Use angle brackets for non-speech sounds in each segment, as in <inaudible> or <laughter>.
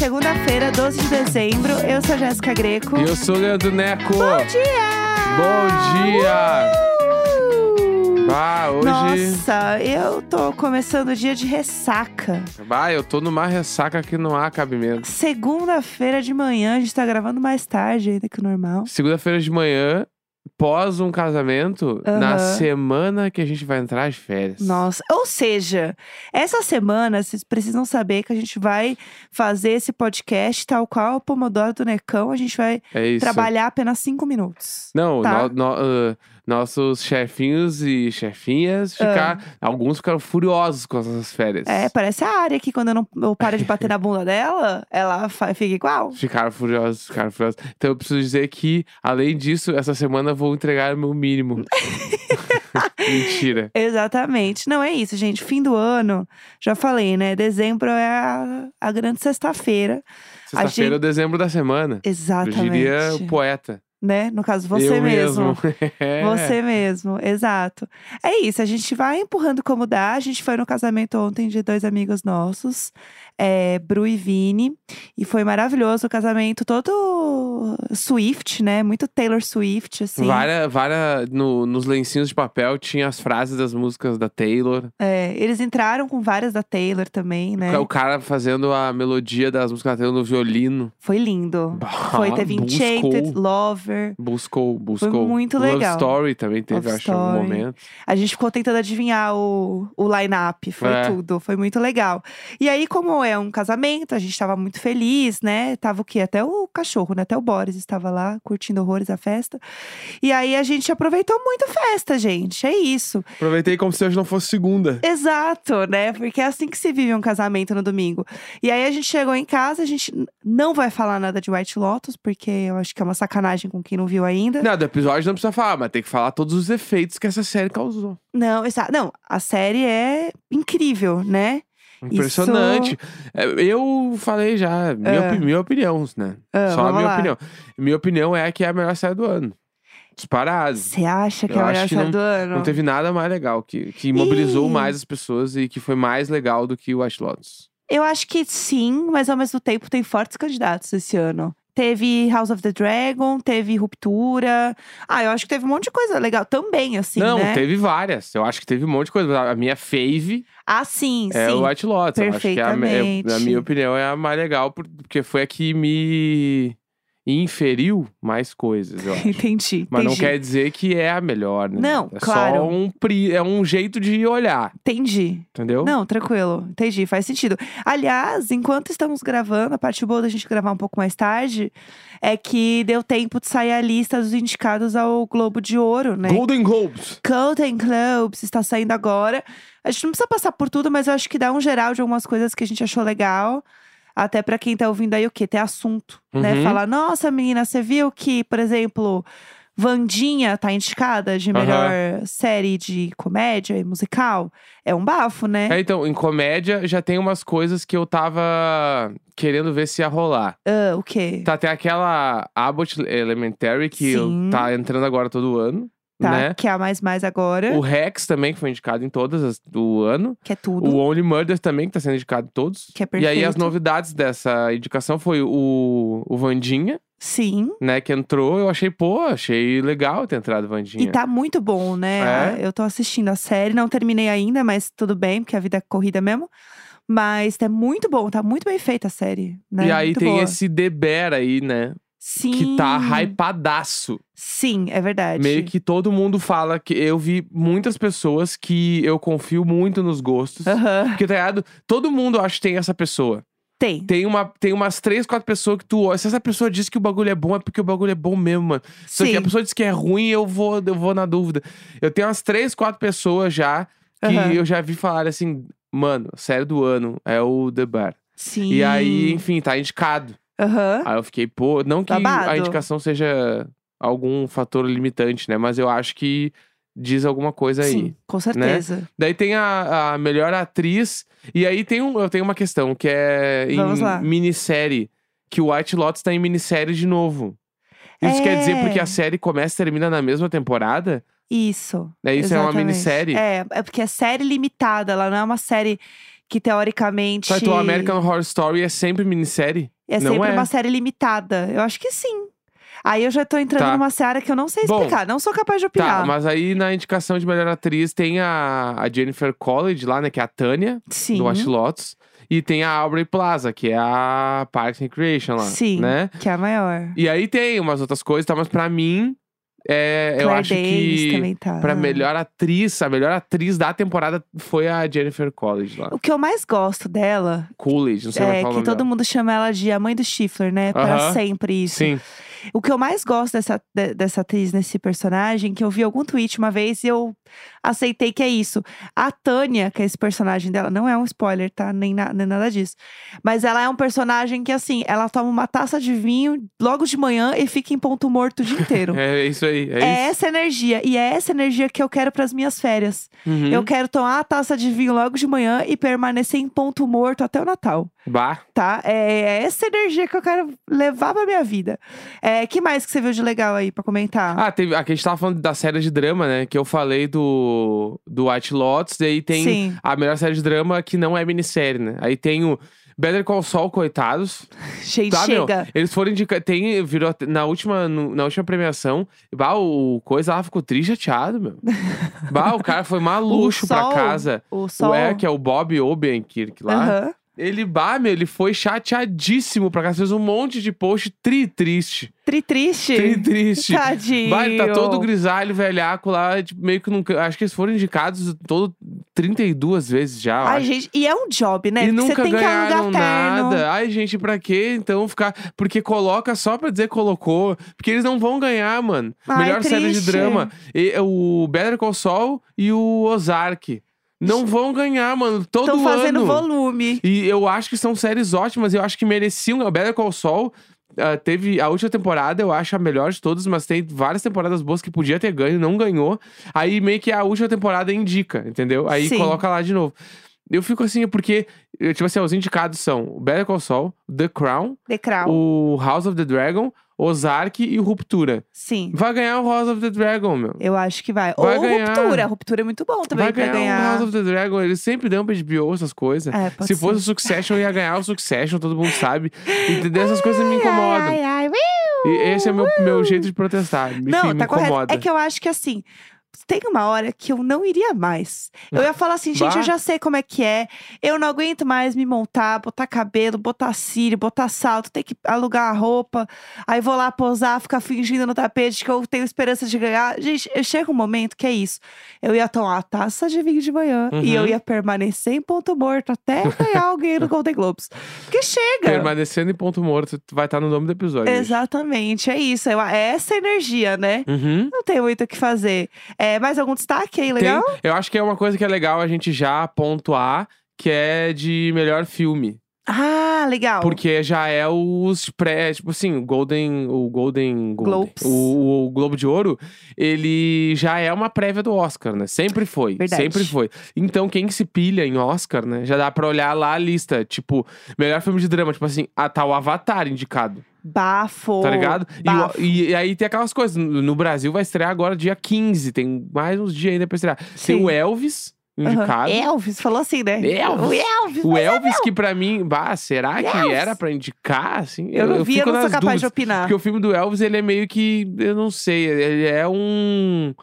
Segunda-feira, 12 de dezembro. Eu sou a Jéssica Greco. E eu sou o Leandro Neco. Bom dia! Bom dia! Uh! Ah, hoje. Nossa, eu tô começando o dia de ressaca. Ah, eu tô numa ressaca que não há cabimento. Segunda-feira de manhã, a gente tá gravando mais tarde ainda que o normal. Segunda-feira de manhã, pós um casamento, na Aham. semana que a gente vai entrar de férias. Nossa, ou seja, essa semana vocês precisam saber que a gente vai fazer esse podcast tal qual o Pomodoro do Necão. A gente vai É trabalhar apenas cinco minutos. Não, Tá. no- no- ah, nossos chefinhos e chefinhas ficar, alguns ficaram furiosos com as nossas férias. Ah. É, parece a área que quando eu não eu paro de bater na <laughs> bunda dela, ela fica igual. Ficaram furiosos, ficaram furiosos. Então eu preciso dizer que, além disso, essa semana eu vou entregar o meu mínimo. <laughs> Mentira. Exatamente. Não é isso, gente. Fim do ano, já falei, né? Dezembro é a, a grande sexta-feira. Sexta-feira é o dezembro da semana. Eu Exatamente. diria o poeta. Né? No caso, você eu mesmo. <laughs> É. Você mesmo, exato. É isso, a gente vai empurrando como dá. A gente foi no casamento ontem de dois amigos nossos, é, Bru e Vini, e foi maravilhoso o casamento todo Swift, né? Muito Taylor Swift, assim. Várias, várias, no- nos lencinhos de papel tinha as frases das músicas da Taylor. É, eles entraram com várias da Taylor também, né? O cara fazendo a melodia das músicas da Taylor no violino. Foi lindo. Foi, teve Buscou. Enchanted, Lover. Buscou, buscou. muito Love legal. Story também teve, Love acho, Story. momento. A gente ficou tentando adivinhar o, o line-up. Foi É. tudo. Foi muito legal. E aí, como é um casamento, a gente tava muito feliz, né? Tava o quê? Até o cachorro, né? Até o Boris estava lá curtindo horrores a festa. E aí a gente aproveitou muito a festa, gente. É isso. Aproveitei como se hoje não fosse segunda. Exato, né? Porque é assim que se vive um casamento no domingo. E aí a gente chegou em casa, a gente não vai falar nada de White Lotus, porque eu acho que é uma sacanagem com quem não viu ainda. Não, do episódio não precisa falar, mas tem que falar todos os efeitos que essa série causou. Não, exa- não, a série é incrível, né? Impressionante. É, Eu falei já, minha, Ah. opi- minha opinião, né? Ah, Só a minha lá. opinião. Minha opinião é que é a melhor série do ano. Disparado. Você acha que Eu é a melhor série do ano? Não teve nada mais legal, que, que mobilizou Ih. mais as pessoas e que foi mais legal do que o White Lotus. Eu acho que sim, mas ao mesmo tempo tem fortes candidatos esse ano. Teve House of the Dragon, teve Ruptura. Ah, eu acho que teve um monte de coisa legal também, assim, não, né? teve várias. Eu acho que teve um monte de coisa. A minha fave Ah, sim, é sim. o White Lotus. Eu acho que é a, Perfeitamente. na minha opinião é a mais legal, por- porque foi a que me inferiu mais coisas, eu <laughs> acho. Entendi, Mas não quer dizer que é a melhor, né? Não, é claro. Só um, pri- é um jeito de olhar, Entendi. entendeu? Não, tranquilo. Entendi, faz sentido. Aliás, enquanto estamos gravando, a parte boa da gente gravar um pouco mais tarde é que deu tempo de sair a lista dos indicados ao Globo de Ouro, né? Golden Globes. Golden Globes está saindo agora. A gente não precisa passar por tudo, mas eu acho que dá um geral de algumas coisas que a gente achou legal. Até pra quem tá ouvindo aí o quê? Ter assunto, né? Uhum. Falar, nossa, menina, você viu que, por exemplo, Vandinha tá indicada de melhor série de comédia e musical? É um bafo, né? É, então, em comédia já tem umas coisas que eu tava querendo ver se ia rolar. Ah, o quê? Tá, tem aquela Abbott Elementary que tá entrando agora todo ano, Tá, né? que é a mais mais agora, O Rex também, que foi indicado em todas as do ano. que é tudo. O Only Murders também, que tá sendo indicado em todos. Que é E aí as perfeito. novidades dessa indicação foi o, o Vandinha, Sim. né, que entrou. Eu achei, pô, achei legal ter entrado o Vandinha. E tá muito bom, né? É? Eu tô assistindo a série, não terminei ainda, mas tudo bem, porque a vida é corrida mesmo. Mas é muito bom, tá muito bem feita a série. Né? E aí Muito tem boa. esse The Bear aí, né? Sim. Que tá hypadaço. Sim, é verdade. Meio que todo mundo fala que eu vi muitas pessoas que eu confio muito nos gostos. Aham. Porque, tá ligado? Todo mundo acha que tem essa pessoa. Tem. Tem, uma, tem umas três, quatro pessoas que tu olha. Se essa pessoa diz que o bagulho é bom, é porque o bagulho é bom mesmo, mano. Que Sim. a pessoa diz que é ruim, eu vou, eu vou na dúvida. Eu tenho umas três, quatro pessoas já que eu já vi falar assim, mano, série do ano é o The Bear. Sim. E aí, enfim, tá indicado. Aham. Aí eu fiquei, pô, não que Babado. a indicação seja algum fator limitante, né? Mas eu acho que diz alguma coisa aí. Sim, com certeza. Daí tem a, a melhor atriz. E aí tem um, eu tenho uma questão, que é Vamos em lá. minissérie. Que o White Lotus tá em minissérie de novo. Isso quer dizer É. porque a série começa e termina na mesma temporada? Isso. É isso, é uma exatamente. minissérie? É, é porque é série limitada, ela não é uma série que teoricamente. Tá, então American Horror Story é sempre minissérie? É sempre é? uma série limitada. Eu acho que sim. Aí eu já tô entrando Tá. numa seara que eu não sei Bom, explicar. não sou capaz de opinar. Tá, mas aí na indicação de melhor atriz tem a, a Jennifer College lá, né? Que é a Tânia, Sim. do Watch Lotus. E tem a Aubrey Plaza, que é a Parks and Recreation lá, Sim. né? Que é a maior. E aí tem umas outras coisas, tá? Mas pra mim, é, eu acho Danes que tá. pra melhor atriz, a melhor atriz da temporada foi a Jennifer College lá. O que eu mais gosto dela Coolidge, não sei é qual que o nome todo dela. mundo chama ela de a mãe do Stifler, né? Pra Aham. sempre isso. Sim. O que eu mais gosto dessa, de- dessa atriz nesse personagem, que eu vi algum tweet uma vez e eu aceitei que é isso. A Tânia, que é esse personagem dela, não é um spoiler, tá? Nem, na- nem nada disso. Mas ela é um personagem que, assim, ela toma uma taça de vinho logo de manhã e fica em ponto morto o dia inteiro. <laughs> É isso aí, é, É isso. essa energia. E é essa energia que eu quero pras minhas férias. Uhum. Eu quero tomar a taça de vinho logo de manhã e permanecer em ponto morto até o Natal Bah. tá? É é essa energia que eu quero levar pra minha vida. É, que mais que você viu de legal aí pra comentar? Ah, teve, aqui a gente tava falando da série de drama, né? Que eu falei do, do White Lotus, daí tem Sim. a melhor série de drama que não é minissérie, né? Aí tem o Better Call Saul, coitados. <laughs> Gente, Tá, meu? chega. Eles foram indicar. Tem, virou na última, no- na última premiação. Bah, o coisa lá ficou triste chateado, meu. <laughs> bah, o cara foi maluxo pra casa. O O sol. é, que é o Bob Obenkirk lá. Aham. Ele, bah, meu, ele foi chateadíssimo pra casa. Fez um monte de post tri triste. Tri triste. Tri triste. Tadinho. Bah, ele tá todo grisalho, velhaco lá, tipo, meio que nunca. Acho que eles foram indicados todo 32 vezes já. Ai, acho. gente, e é um job, né? E Porque nunca você tem que ganharam terno. nada. Ai, gente, pra quê então ficar. Porque coloca só pra dizer que colocou. Porque eles não vão ganhar, mano. Ai, Melhor série de triste. drama. E, o Better Call Saul e o Ozark. Não vão ganhar, mano. Todo Estão fazendo ano. volume. E eu acho que são séries ótimas. Eu acho que mereciam. O Better Call Saul ah, teve a última temporada, eu acho a melhor de todas, mas tem várias temporadas boas que podia ter ganho, não ganhou. Aí meio que a última temporada indica, entendeu? Aí Sim. coloca lá de novo. Eu fico assim, porque, eh, tipo assim, os indicados são o Better Call Saul, The Crown, The Crown. o House of the Dragon, Ozark e o Ruptura. Sim. Vai ganhar o House of the Dragon, meu. Eu acho que vai. Vai Ou ganhar. Ruptura. Ruptura é muito bom também Vai pra ganhar, o ganhar. House of the Dragon. Eles sempre dão pra HBO essas coisas. É, pode Se ser. fosse o Succession, ia ganhar o Succession, todo mundo sabe. Entendeu? Essas coisas me incomodam. Ai, ai, ai, E esse é o meu, meu jeito de protestar. Enfim, Não, me tá correto. incomoda. É que eu acho que assim. Tem uma hora que eu não iria mais. Eu ia falar assim, gente, Bah. eu já sei como é que é. Eu não aguento mais me montar, botar cabelo, botar cílio, botar salto, ter que alugar a roupa. Aí vou lá posar, ficar fingindo no tapete que eu tenho esperança de ganhar. Gente, eu chego um momento que é isso. Eu ia tomar uma taça de vinho de manhã e eu Uhum. ia permanecer em ponto morto até ganhar alguém no Golden Globes. Porque chega. Permanecendo em ponto morto, vai estar no nome do episódio. Exatamente, é isso. É uma- é essa energia, né? Uhum. Não tem muito o que fazer. É, mais algum destaque aí, legal? Tem- eu acho que é uma coisa que é legal a gente já pontuar, que é de melhor filme. Ah, legal. Porque já é os pré, tipo assim, o Golden, o Golden, Golden o, o Globo de Ouro, ele já é uma prévia do Oscar, né? Sempre foi, Verdade. sempre foi. Então quem se pilha em Oscar, né, já dá pra olhar lá a lista, tipo, melhor filme de drama, tipo assim, a tal Avatar indicado, Bafo. tá ligado? E Bafo. E, e aí tem aquelas coisas, no Brasil vai estrear agora dia 15, tem mais uns dias ainda pra estrear. Tem Sim. o Elvis indicado. Elvis, falou assim, né? Elvis. O Elvis. O é Elvis, que pra mim, bah, será que Elvis. era pra indicar, assim? Eu não vi, eu não sou capaz de dúvidas. opinar. Porque o filme do Elvis, ele é meio que, eu não sei, ele é um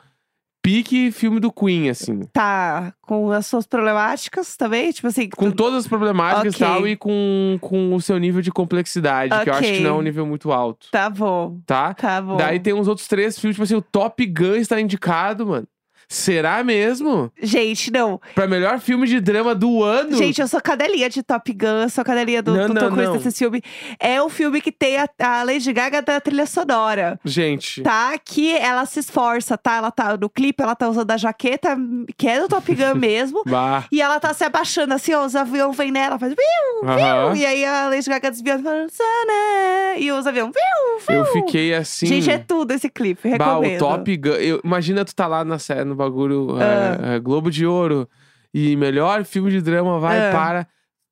pique filme do Queen, assim. Tá com as suas problemáticas também, tipo assim. Com todas as problemáticas e Ok. tal, e com, com o seu nível de complexidade, que eu acho que não é um nível muito alto, Tá bom, tá? tá bom. Daí tem uns outros três filmes, tipo assim, o Top Gun está indicado, mano. Será mesmo? Gente, não. Pra melhor filme de drama do ano? Gente, eu sou cadelinha de Top Gun, sou cadelinha do, Não, do não, Tom Cruise desse filme. É o filme que tem a, a Lady Gaga da trilha sonora. Gente. Tá? Que ela se esforça, tá? Ela tá no clipe, ela tá usando a jaqueta, que é do Top Gun <laughs> mesmo. Bah. E ela tá se abaixando assim, ó, os aviões vêm nela, faz viu, viu. E aí a Lady Gaga desviando, falando, Sana. E os aviões, viu, viu. Eu fiquei assim. Gente, é tudo esse clipe, Bah, recomendo. o Top Gun. eu- imagina tu tá lá na série, no bagulho Ah. é, é, Globo de Ouro. E melhor filme de drama vai Ah. para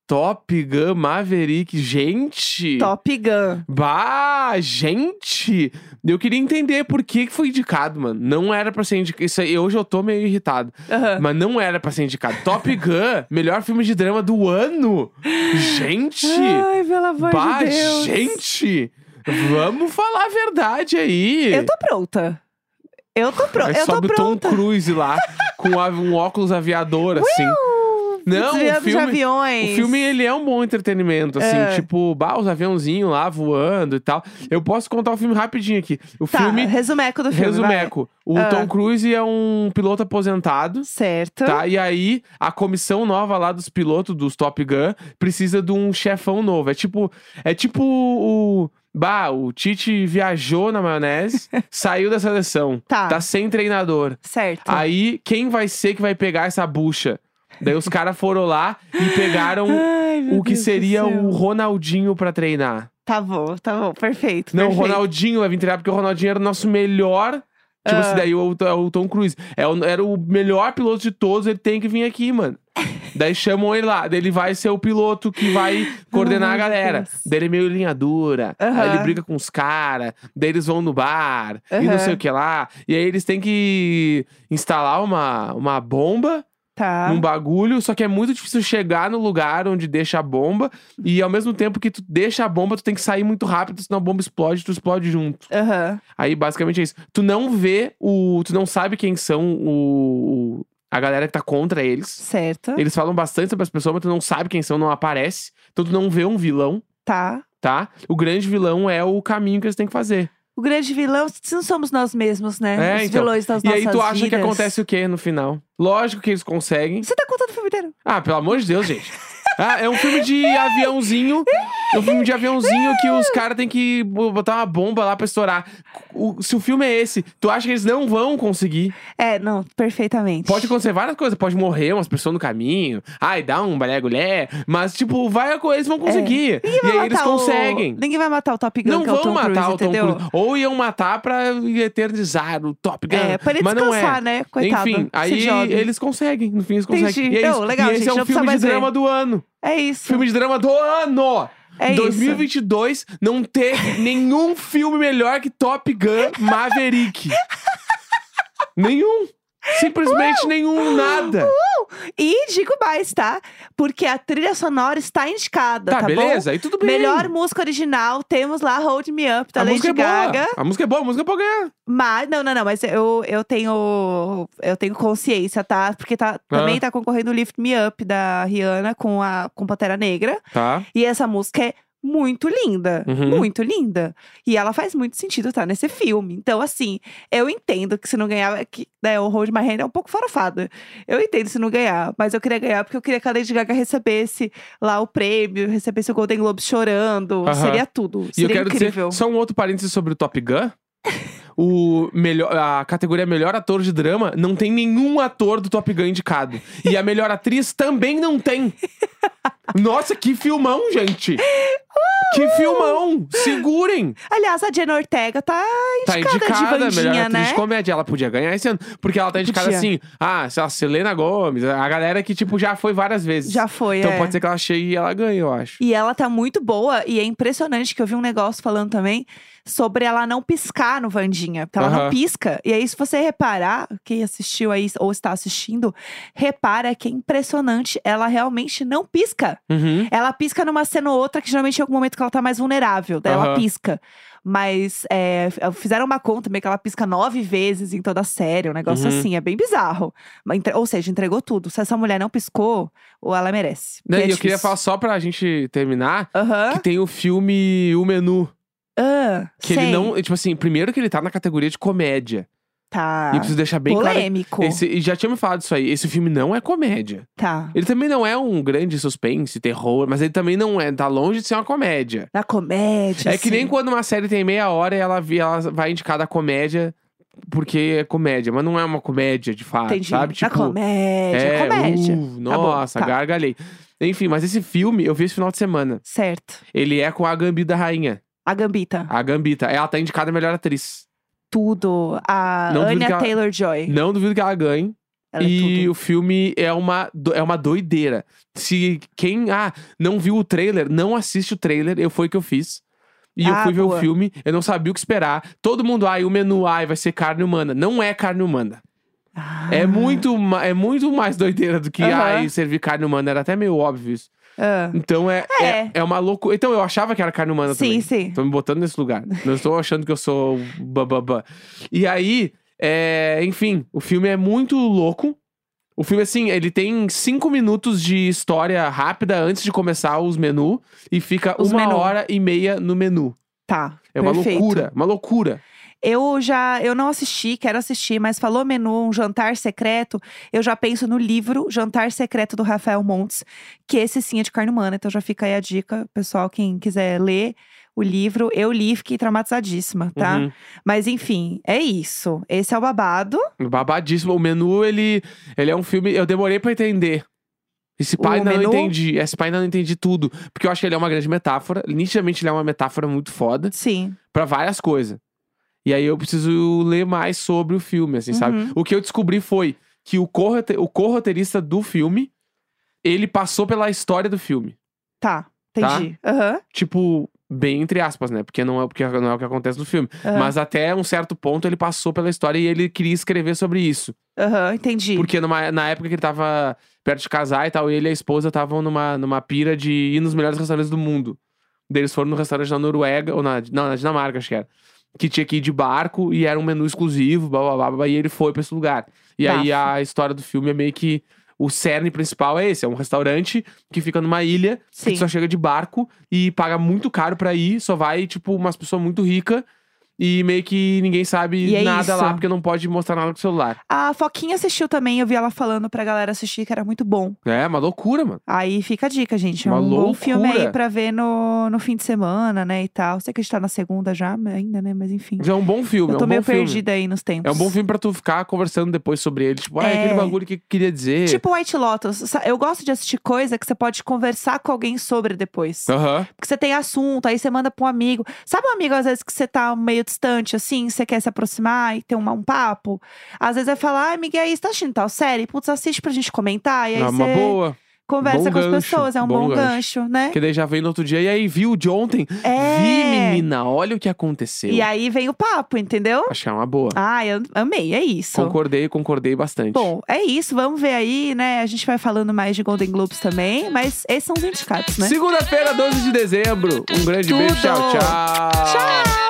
Top Gun Maverick. Gente! Top Gun. Bah, gente! Eu queria entender por que foi indicado, mano. Não era pra ser indicado. Isso aí, hoje eu tô meio irritado. Mas não era pra ser indicado. Top Gun, melhor filme de drama do ano. Gente! Ai, pelo amor bah, de Deus. gente! Vamos falar a verdade aí. Eu tô pronta. Eu tô pronta. Aí Eu tô sobe o Tom pronta. Cruise lá, <laughs> com um óculos aviador, assim. Não, o Desviando de filme, aviões. o filme, ele é um bom entretenimento, assim. É. Tipo, bah, os aviãozinhos lá voando e tal. Eu posso contar o filme rapidinho aqui. O Tá, filme, resumeco do filme. resumeco. O Ah. Tom Cruise é um piloto aposentado. Certo. Tá, e aí a comissão nova lá dos pilotos dos Top Gun precisa de um chefão novo. É tipo, é tipo o Bah, o Tite viajou na maionese, <laughs> saiu da seleção. Tá. Tá sem treinador. Certo. Aí, quem vai ser que vai pegar essa bucha? Daí os caras foram lá e pegaram <laughs> Ai, o que Deus seria o Ronaldinho pra treinar. Tá bom, tá bom. Perfeito. Não, o perfeito. Ronaldinho vai vir treinar porque o Ronaldinho era o nosso melhor. Tipo Ah. assim, daí o, o Tom Cruise é o- era o melhor piloto de todos, ele tem que vir aqui, mano. <laughs> Daí chamam ele lá, daí ele vai ser o piloto que vai <gasps> coordenar a galera. Deus. Daí ele é meio linha dura, aí ele briga com os caras, daí eles vão no bar e não sei o que lá. E aí eles têm que instalar uma, uma bomba Tá. num bagulho, só que é muito difícil chegar no lugar onde deixa a bomba. E ao mesmo tempo que tu deixa a bomba, tu tem que sair muito rápido, senão a bomba explode, tu explode junto. Aham. Aí basicamente é isso. Tu não vê o. Tu não sabe quem são o. a galera que tá contra eles. Certo. Eles falam bastante sobre as pessoas, mas tu não sabe quem são, não aparece. Então tu não vê um vilão, Tá. tá? O grande vilão é o caminho que eles têm que fazer. O grande vilão, se não somos nós mesmos, né? É, Os então. vilões das E nossas aí tu acha que vidas. acontece o quê no final? Lógico que eles conseguem. Você tá contando o filme inteiro. Ah, pelo amor de Deus, gente. Ah, é um filme de aviãozinho. É um filme de aviãozinho que os caras têm que bo- botar uma bomba lá pra estourar. O- se o filme é esse, tu acha que eles não vão conseguir? É, não, perfeitamente. Pode acontecer várias coisas. Pode morrer umas pessoas no caminho. Ai, dá um balé-gulé. Mas, tipo, vai, eles vão conseguir. Ninguém E aí eles matar o- conseguem. Ninguém vai matar o Top Gun, Não que é o vão Tom matar Cruise, o Tom entendeu? Cruise. Ou iam matar pra eternizar o Top Gun. É, pra ele mas não é. descansar, né? Coitado. Enfim, aí eles conseguem. No fim, eles conseguem. Entendi. E é Não, legal, e esse gente, é o filme de mais ver. drama do ano. É isso. Filme de drama do ano! É isso. 2022 não teve <laughs> nenhum filme melhor que Top Gun Maverick. <laughs> nenhum. Simplesmente nenhum, nada. E digo mais, tá? Porque a trilha sonora está indicada, tá, Tá, beleza? Aí tudo bom? bem. Melhor música original, temos lá Hold Me Up, da a Lady música é Gaga. boa. A música é boa, a música pode ganhar. Mas, não, não, não, mas eu, eu tenho eu tenho consciência, tá? Porque tá, também Ah. tá concorrendo o Lift Me Up da Rihanna com a com Pantera Negra. Tá. E essa música é muito linda, Uhum. muito linda. E ela faz muito sentido tá nesse filme. Então, assim, eu entendo que se não ganhar, que, né, o Hold My Hand é um pouco farofada. Eu entendo se não ganhar, mas eu queria ganhar porque eu queria que a Lady Gaga recebesse lá o prêmio, recebesse o Golden Globe chorando. Aham. Seria tudo. E eu Seria quero incrível. dizer só um outro parênteses sobre o Top Gun. <laughs> O melhor, a categoria melhor ator de drama não tem nenhum ator do Top Gun indicado. E a melhor atriz também não tem. Nossa, que filmão, gente! Que filmão! Segurem! Aliás, a Jenna Ortega tá Tá indicada, indicada, de melhor atriz né? de comédia. Ela podia ganhar esse ano. Porque ela tá indicada Podia. assim, ah, sei lá, Selena Gomes, a galera que, tipo, já foi várias vezes. Já foi, Então é. pode ser que ela chegue e ela ganhe, eu acho. E ela tá muito boa, e é impressionante que eu vi um negócio falando também sobre ela não piscar no Vandinha. Porque ela não pisca. E aí, se você reparar, quem assistiu aí ou está assistindo, repara que é impressionante. Ela realmente não pisca. Uhum. Ela pisca numa cena ou outra, que geralmente é algum momento que ela tá mais vulnerável. Daí ela Aham. pisca. Mas é, fizeram uma conta meio que ela pisca nove vezes em toda a série. Um negócio Uhum. assim, é bem bizarro. Ou seja, entregou tudo. Se essa mulher não piscou, ou ela merece. Né, Porque é e eu queria falar só pra gente terminar, que tem o filme O Menu. Ah, Que sei. ele não. Tipo assim, primeiro que ele tá na categoria de comédia. Tá. E eu preciso deixar bem claro. Polêmico. Esse, e já tinha me falado isso aí. Esse filme não é comédia. Tá. Ele também não é um grande suspense, terror, mas ele também não é. Tá longe de ser uma comédia. Na comédia. É que nem quando uma série tem meia hora e ela, ela vai indicar da comédia porque é comédia, mas não é uma comédia de fato, Entendi. sabe? Na comédia. é, comédia. uh, Tá bom, nossa, tá. gargalhei. Enfim, mas esse filme eu vi esse final de semana. Certo. Ele é com a Gambita Rainha. A Gambita. A Gambita. Ela tá indicada a melhor atriz. Tudo. A Não Anya Taylor-Joy. Não duvido que ela ganhe. Ela é e tudo. o filme é uma, é uma doideira. Se quem ah, não viu o trailer, não assiste o trailer. Eu foi que eu fiz. E eu Ah, fui ver boa. o filme, eu não sabia o que esperar. Todo mundo, ai, o menu, ai, vai ser carne humana. Não é carne humana. Ah. É muito, é muito mais doideira do que Aham. ai, servir carne humana. Era até meio óbvio isso. Ah. Então é, é. É. é uma loucura. Então eu achava que era carne humana Sim, também. sim. Tô me botando nesse lugar. Não estou achando que eu sou bababá. E aí, é, enfim, o filme é muito louco. O filme, assim, ele tem cinco minutos de história rápida antes de começar os menus e fica Os uma menu. hora e meia no menu. Tá. É uma perfeito. loucura, uma loucura. Eu já, eu não assisti, quero assistir, mas falou menu, um jantar secreto, eu já penso no livro Jantar Secreto do Rafael Montes, que esse sim é de carne humana, então já fica aí a dica, pessoal, quem quiser ler o livro, eu li e fiquei traumatizadíssima, tá? Uhum. Mas enfim, é isso. Esse é o babado. Babadíssimo. O menu, ele, ele é um filme. Eu demorei pra entender. Esse pai ainda não menu? entendi. Esse pai ainda não entendi tudo. Porque eu acho que ele é uma grande metáfora. Nitidamente, ele é uma metáfora muito foda Sim. pra várias coisas. E aí eu preciso ler mais sobre o filme, assim, sabe? Uhum. O que eu descobri foi que o corrote- o co-roteirista do filme, ele passou pela história do filme. Tá, entendi. Aham. Tipo, bem entre aspas, né? Porque não é, porque não é o que acontece no filme. aham, Mas até um certo ponto ele passou pela história e ele queria escrever sobre isso. Aham, entendi. Porque numa, na época que ele tava perto de casar e tal, ele e a esposa estavam numa, numa pira de ir nos melhores restaurantes do mundo. Daí Eles foram no restaurante na Noruega, ou na, não, na Dinamarca, acho que era. Que tinha que ir de barco e era um menu exclusivo, blá blá blá, blá e ele foi pra esse lugar. E aí Bafo. a história do filme é meio que. O cerne principal é esse: é um restaurante que fica numa ilha, que Sim. tu só chega de barco e paga muito caro pra ir, só vai, tipo, umas pessoas muito ricas. E meio que ninguém sabe é nada isso. lá, porque não pode mostrar nada com o celular. A Foquinha assistiu também, eu vi ela falando pra galera assistir que era muito bom. É, uma loucura, mano. Aí fica a dica, gente. É Uma um bom filme aí loucura. pra ver no, no fim de semana, né, e tal. Sei que a gente tá na segunda já, ainda, né? Mas enfim. Já é um bom filme, Eu é tô um meio perdida aí nos tempos. É um bom filme pra tu ficar conversando depois sobre ele. Tipo, ah, é É. aquele bagulho que queria dizer. Tipo White Lotus. Eu gosto de assistir coisa que você pode conversar com alguém sobre depois. Aham. Porque você tem assunto, aí você manda pra um amigo. Sabe um amigo, às vezes, que você tá meio distante, assim, você quer se aproximar e ter um, um papo? Às vezes vai falar, ai, Miguel, você tá assistindo tal série? Putz, assiste pra gente comentar. E aí É uma boa. conversa bom com as gancho, pessoas. É um bom bom, gancho. gancho, né? Que daí já veio no outro dia. E aí, viu de ontem? É. Vi, menina, olha o que aconteceu. E aí vem o papo, entendeu? Acho que é uma boa. Ai, eu amei, é isso. Concordei, concordei bastante. Bom, é isso, vamos ver aí, né? A gente vai falando mais de Golden Globes também, mas esses são os indicados, né? Segunda-feira, 12 de dezembro. Um grande beijo. Tchau, Tudo. tchau. Tchau!